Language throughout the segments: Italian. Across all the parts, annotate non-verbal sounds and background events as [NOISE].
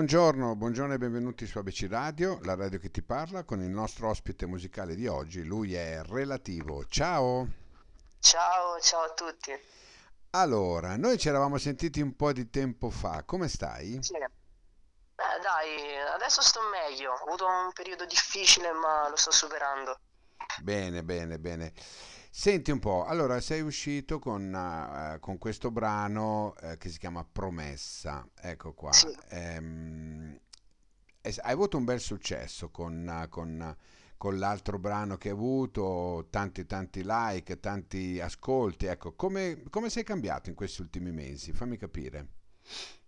Buongiorno, buongiorno e benvenuti su ABC Radio, la radio che ti parla, con il nostro ospite musicale di oggi. Lui è Relativo. Ciao! Ciao, ciao a tutti. Allora, noi ci eravamo sentiti un po' di tempo fa, come stai? Sì. Eh, dai, adesso sto meglio. Ho avuto un periodo difficile, ma lo sto superando. Bene, bene, bene. Senti un po', allora sei uscito con, uh, con questo brano uh, che si chiama Promessa, ecco qua. Sì. Ehm, hai avuto un bel successo con, con, con l'altro brano che hai avuto, tanti tanti like, tanti ascolti, ecco, come, come sei cambiato in questi ultimi mesi? Fammi capire.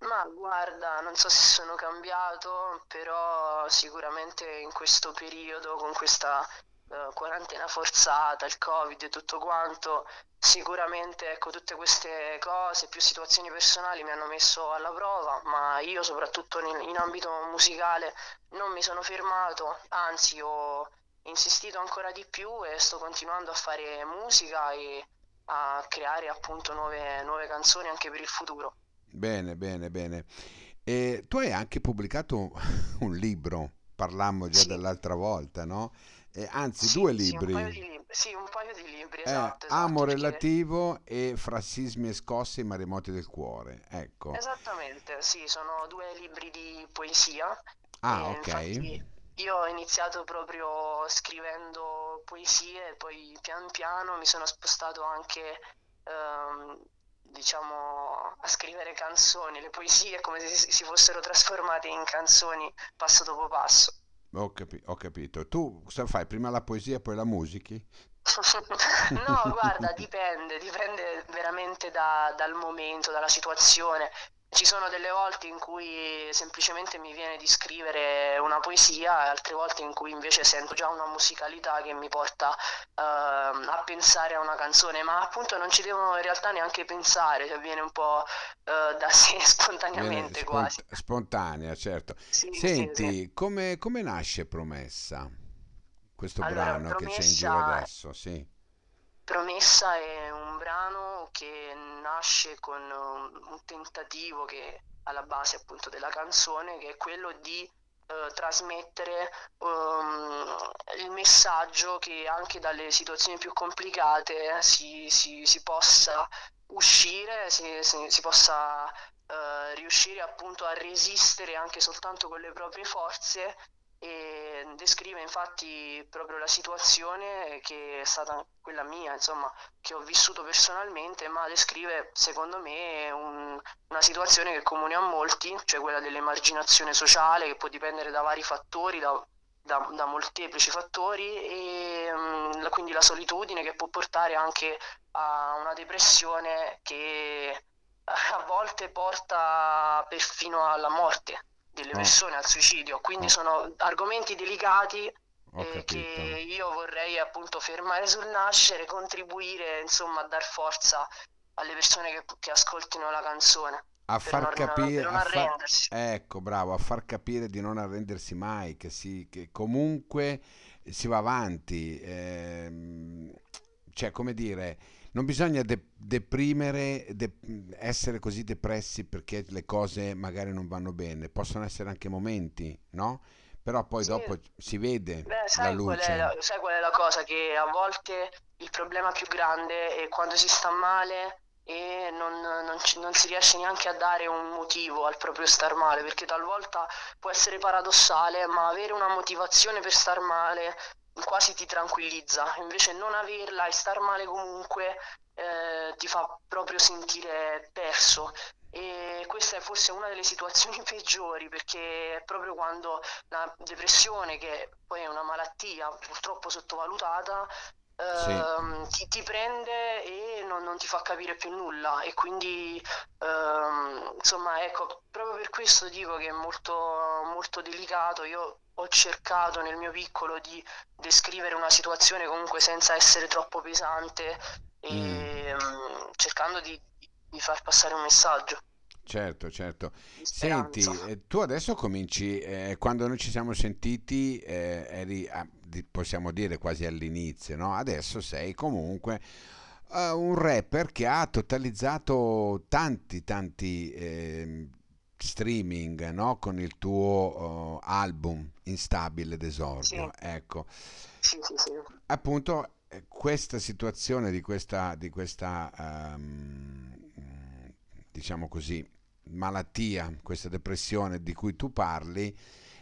Ma guarda, non so se sono cambiato, però sicuramente in questo periodo, con questa eh, quarantena forzata, il Covid e tutto quanto, sicuramente ecco, tutte queste cose, più situazioni personali mi hanno messo alla prova, ma io soprattutto in, in ambito musicale non mi sono fermato, anzi ho insistito ancora di più e sto continuando a fare musica e a creare appunto nuove, nuove canzoni anche per il futuro. Bene, bene, bene. E tu hai anche pubblicato [LAUGHS] un libro, parlammo già Sì, dell'altra volta, no? E anzi, sì, due sì, un paio libri. di libri, sì, un paio di libri, Eh, esatto, Amo esatto, perché relativo e Fra sismi e scosse i maremoti del cuore. Ecco. Esattamente, sì, sono due libri di poesia Ah, ok. io ho iniziato proprio scrivendo poesie e poi pian piano mi sono spostato anche, ehm, diciamo, a scrivere canzoni. Le poesie come se si fossero trasformate in canzoni passo dopo passo. Ho capi- ho capito. Tu cosa fai? Prima la poesia, poi la musichi? [LAUGHS] No, guarda, dipende, dipende veramente da- dal momento, dalla situazione. Ci sono delle volte in cui semplicemente mi viene di scrivere una poesia, e altre volte in cui invece sento già una musicalità che mi porta ehm, a pensare a una canzone, ma appunto non ci devo in realtà neanche pensare, cioè viene un po' eh, da sé [LAUGHS] spontaneamente quasi. spont- spontanea, certo. Sì, sì, sì. Senti, come, come nasce Promessa? Questo Allora, brano che c'è in giro promessa adesso, sì. Promessa è un brano che nasce con un tentativo che alla base appunto della canzone, che è quello di eh, trasmettere um, il messaggio che anche dalle situazioni più complicate si, si- si possa uscire, si, si- si possa eh, riuscire appunto a resistere anche soltanto con le proprie forze e descrive infatti proprio la situazione che è stata quella mia, insomma, che ho vissuto personalmente, ma descrive secondo me un- una situazione che comune a molti, cioè quella dell'emarginazione sociale, che può dipendere da vari fattori, da, da- da molteplici fattori, e mm, la- quindi la solitudine che può portare anche a una depressione che a volte porta perfino alla morte delle Oh, persone, al suicidio. Quindi oh, sono argomenti delicati eh, che io vorrei appunto fermare sul nascere, contribuire insomma a dar forza alle persone che, che ascoltino la canzone A far non, capire, a fa- arrendersi. ecco, bravo, a far capire di non arrendersi mai, che, si, che comunque si va avanti. ehm, cioè, come dire, non bisogna de- deprimere, de- essere così depressi perché le cose magari non vanno bene. Possono essere anche momenti, no? Però poi Sì, dopo si vede beh, la sai qual è luce. la, sai qual è la cosa? Che a volte il problema più grande è quando si sta male e non, non non si riesce neanche a dare un motivo al proprio star male, perché talvolta può essere paradossale, ma avere una motivazione per star male quasi ti tranquillizza, invece non averla e star male comunque eh, ti fa proprio sentire perso. E questa è forse una delle situazioni [LAUGHS] peggiori perché è proprio quando la depressione, che poi è una malattia purtroppo sottovalutata, Sì. ehm, ti, ti prende e non, non ti fa capire più nulla. E quindi, ehm, insomma, ecco, proprio per questo dico che è molto, molto delicato. Io ho cercato nel mio piccolo di descrivere una situazione comunque senza essere troppo pesante Mm. e mm, cercando di, di far passare un messaggio Certo, certo. Senti, eh, tu adesso cominci, eh, quando noi ci siamo sentiti, eh, eri, a- di- possiamo dire quasi all'inizio, no? Adesso sei comunque eh, un rapper che ha totalizzato tanti, tanti, ehm, streaming, no? Con il tuo uh, album Instabile Sì, d'esordio. Ecco, sì, sì, sì. appunto eh, questa situazione di questa, di questa ehm, diciamo così, malattia, questa depressione di cui tu parli,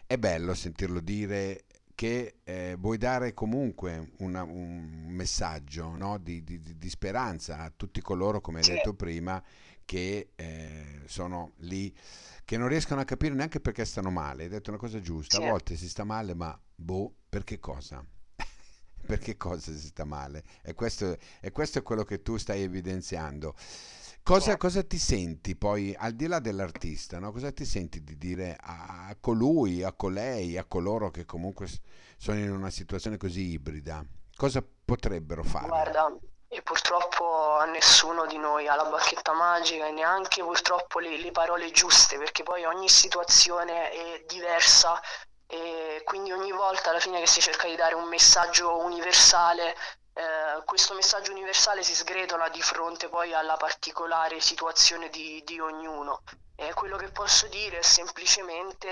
è bello sentirlo dire che eh, vuoi dare comunque una- un messaggio no? di, di- di- speranza a tutti coloro, come hai Sì, detto prima, che eh, sono lì, che non riescono a capire neanche perché stanno male. Hai detto una cosa giusta, a sì, volte si sta male, ma boh, per che cosa? [LAUGHS] Per che cosa si sta male? E questo, e questo è quello che tu stai evidenziando. Cosa, cosa ti senti poi, al di là dell'artista, no? Cosa ti senti di dire a, a colui, a colei, a coloro che comunque sono in una situazione così ibrida? Cosa potrebbero fare? Guarda, e purtroppo nessuno di noi ha la bacchetta magica e neanche purtroppo le, le parole giuste, perché poi ogni situazione è diversa e quindi ogni volta alla fine che si cerca di dare un messaggio universale, eh, questo messaggio universale si sgretola di fronte poi alla particolare situazione di, di ognuno. E quello che posso dire è semplicemente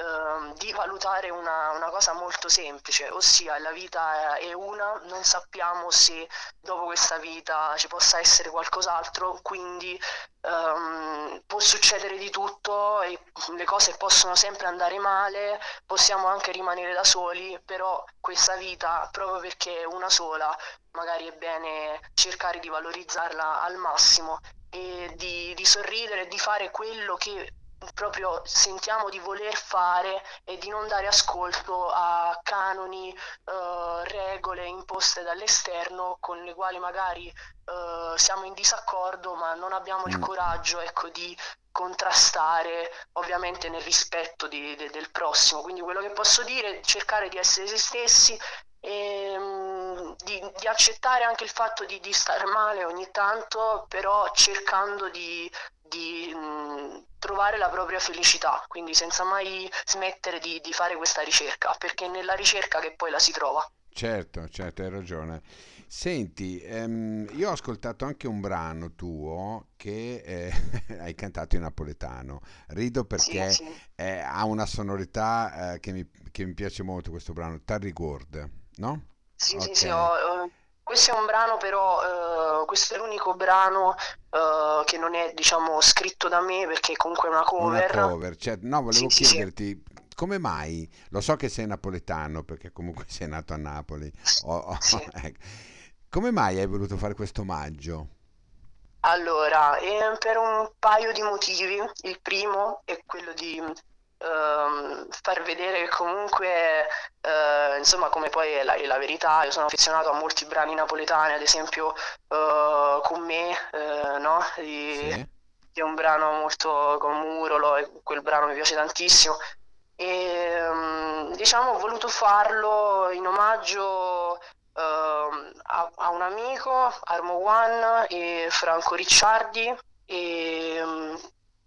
ehm, di valutare una, una cosa molto semplice, ossia la vita è una, non sappiamo se dopo questa vita ci possa essere qualcos'altro, quindi ehm, può succedere di tutto e le cose possono sempre andare male, possiamo anche rimanere da soli, però questa vita, proprio perché è una sola, magari è bene cercare di valorizzarla al massimo e di, di sorridere di fare quello che proprio sentiamo di voler fare e di non dare ascolto a canoni, eh, regole imposte dall'esterno con le quali magari eh, siamo in disaccordo, ma non abbiamo il Mm, coraggio, ecco, di contrastare, ovviamente nel rispetto di- de- del prossimo. Quindi quello che posso dire è cercare di essere se stessi e mm, di, di accettare anche il fatto di, di star male ogni tanto, però cercando di, di, mm, trovare la propria felicità, quindi senza mai smettere di, di fare questa ricerca, perché è nella ricerca che poi la si trova. certo, certo, hai ragione. Senti, ehm, io ho ascoltato anche un brano tuo che eh, [LAUGHS] hai cantato in napoletano. Rido Sì, perché sì, eh, ha una sonorità eh, che mi, che mi piace molto questo brano, T'arrigord, no? sì, sì, sì, Ok. ho- questo è un brano però, eh, questo è l'unico brano eh, che non è, diciamo, scritto da me perché comunque è una Una cover. cover, cioè, no, Sì, volevo sì, sì. chiederti come mai, lo so che sei napoletano perché comunque sei nato a Napoli, o- o- Sì. [LAUGHS] ecco. come mai hai voluto fare questo omaggio? Allora, eh, per un paio di motivi. Il primo è quello di ehm, far vedere che comunque, eh, insomma, come poi è la, è la verità, io sono affezionato a molti brani napoletani, ad esempio eh, Con me, eh, no? Di- Sì? che è un brano molto con Murolo, e quel brano mi piace tantissimo. E mm, diciamo, ho voluto farlo in omaggio ehm, a, a un amico, Armo One e Franco Ricciardi, e mm,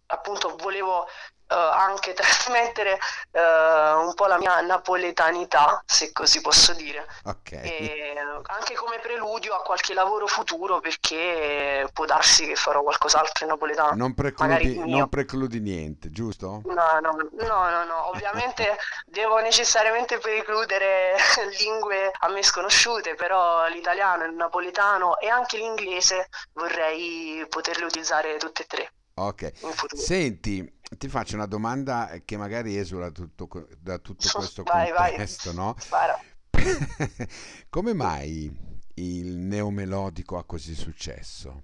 appunto volevo anche [LAUGHS] trasmettere eh, un po' la mia napoletanità, se così posso dire. Ok, E anche come preludio a qualche lavoro futuro, perché può darsi che farò qualcos'altro in napoletano, non precludi, non precludi niente, giusto? No, no, no, no, no, ovviamente [LAUGHS] devo necessariamente precludere [LAUGHS] lingue a me sconosciute, però l'italiano, il napoletano e anche l'inglese vorrei poterle utilizzare tutte e tre Ok, senti, ti faccio una domanda che magari esula tutto da tutto [LAUGHS] questo Vai, vai, contesto, no? spara. [LAUGHS] Come mai il neomelodico ha così successo?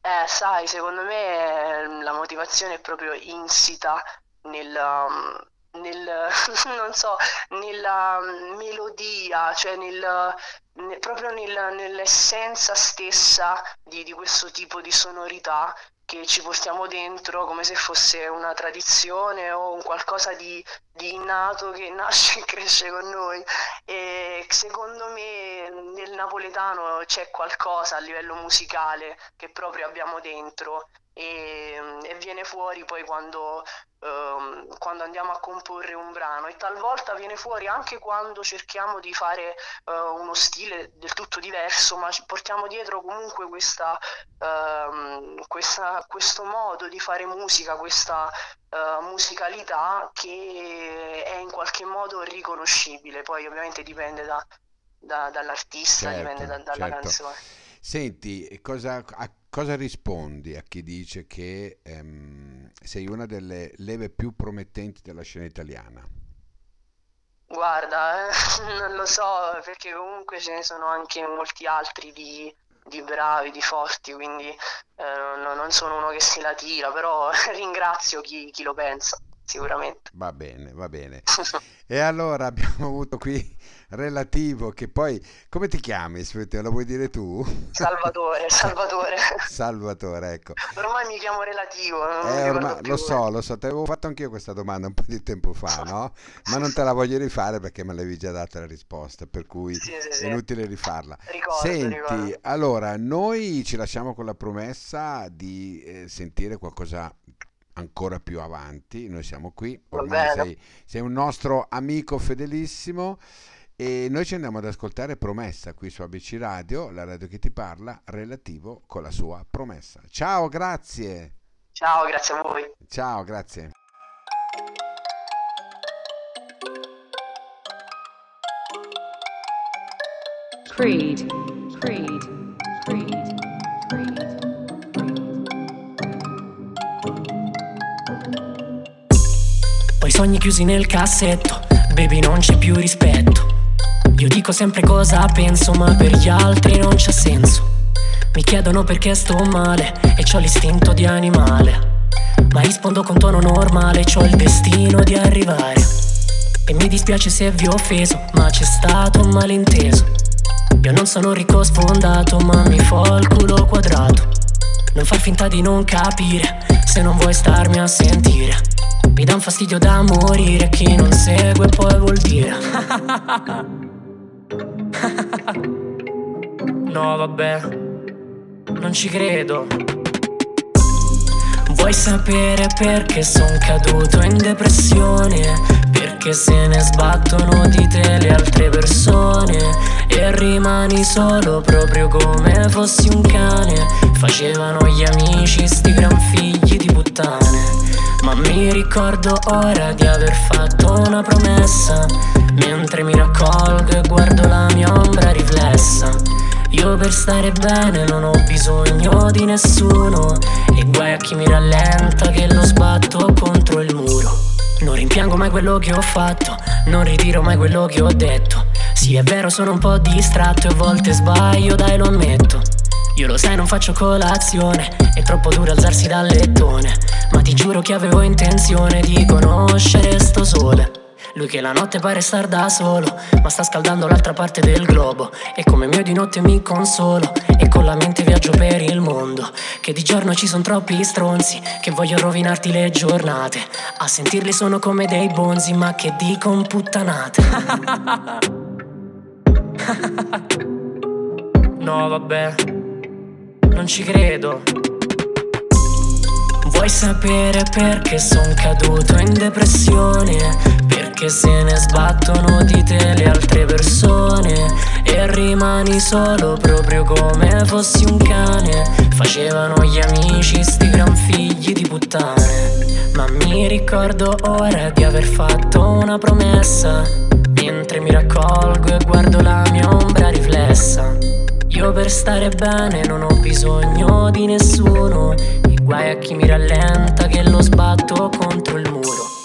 Eh, sai, secondo me eh, la motivazione è proprio insita nel, um, nel, [LAUGHS] non so, nella mm, melodia, cioè nel, ne- proprio nel- nell'essenza stessa di, di questo tipo di sonorità che ci portiamo dentro come se fosse una tradizione o un qualcosa di, di innato che [LAUGHS] nasce e cresce con noi. E secondo me nel napoletano c'è qualcosa a livello musicale che proprio abbiamo dentro e, e viene fuori poi quando, ehm, quando, andiamo a comporre un brano e talvolta viene fuori anche quando cerchiamo di fare eh, uno stile del tutto diverso, ma portiamo dietro comunque questa, ehm, questa, questo modo di fare musica, questa eh, musicalità che è in qualche modo riconoscibile, poi ovviamente dipende da, da, dall'artista, certo, dipende da, dalla certo. canzone. Senti, cosa, a cosa rispondi a chi dice che ehm, sei una delle leve più promettenti della scena italiana? Guarda, eh, [LAUGHS] non lo so, perché comunque ce ne sono anche molti altri di, di bravi, di forti, quindi eh, non, sono uno che si la tira, però [LAUGHS] ringrazio chi, chi lo pensa, sicuramente. Va bene, va bene. [LAUGHS] e allora abbiamo avuto qui relativo che poi come ti chiami? Lo vuoi dire tu? Salvatore, Salvatore. [LAUGHS] Salvatore, ecco. Ormai mi chiamo relativo. Eh, ormai, lo so, lo so, ti avevo fatto anch'io questa domanda un po' di tempo fa, no? Ma non te la voglio rifare perché me l'avevi già data la risposta, per cui sì, sì, è inutile rifarla. Ricordo, Senti, ricordo. allora, noi ci lasciamo con la promessa di eh, sentire qualcosa ancora più avanti. Noi siamo qui, ormai sei, sei, un nostro amico fedelissimo. E noi ci andiamo ad ascoltare Promessa qui su ABC Radio, la radio che ti parla, relativo con la sua promessa. Ciao, grazie. Ciao, grazie a voi. Ciao, grazie. Creed, Creed, Creed, Poi sogni chiusi nel cassetto, baby non c'è più rispetto. Io dico sempre cosa penso, ma per gli altri non c'ha senso. Mi chiedono perché sto male e ho l'istinto di animale. Ma rispondo con tono normale, ho il destino di arrivare. E mi dispiace se vi ho offeso, ma c'è stato un malinteso. Io non sono ricco sfondato, ma mi fo il culo quadrato. Non far finta di non capire, se non vuoi starmi a sentire. Mi dà un fastidio da morire, chi non segue poi vuol dire. [LAUGHS] no, vabbè, non ci credo. Vuoi sapere perché son caduto in depressione? Perché se ne sbattono di te le altre persone E rimani solo proprio come fossi un cane Facevano gli amici sti gran figli di puttane ma mi ricordo ora di aver fatto una promessa. Mentre mi raccolgo e guardo la mia ombra riflessa. Io per stare bene non ho bisogno di nessuno. E guai a chi mi rallenta che lo sbatto contro il muro. Non rimpiango mai quello che ho fatto Non ritiro mai quello che ho detto. Sì è vero sono un po' distratto e a volte sbaglio dai lo ammetto io lo sai non faccio colazione. È troppo duro alzarsi dal lettone. Ma ti giuro che avevo intenzione di conoscere sto sole. Lui che la notte pare star da solo Ma sta scaldando l'altra parte del globo. E come mio di notte mi consolo E con la mente viaggio per il mondo. Che di giorno ci sono troppi stronzi Che voglio rovinarti le giornate. A sentirli sono come dei bonzi Ma che dicono puttanate. [LAUGHS] No vabbè non ci credo. Vuoi sapere perché son caduto in depressione? Perché se ne sbattono di te le altre persone? E rimani solo proprio come fossi un cane. Facevano gli amici sti gran figli di puttane. Ma mi ricordo ora di aver fatto una promessa. Mentre mi raccolgo e guardo la mia ombra riflessa io per stare bene non ho bisogno di nessuno. E guai a chi mi rallenta che lo sbatto contro il muro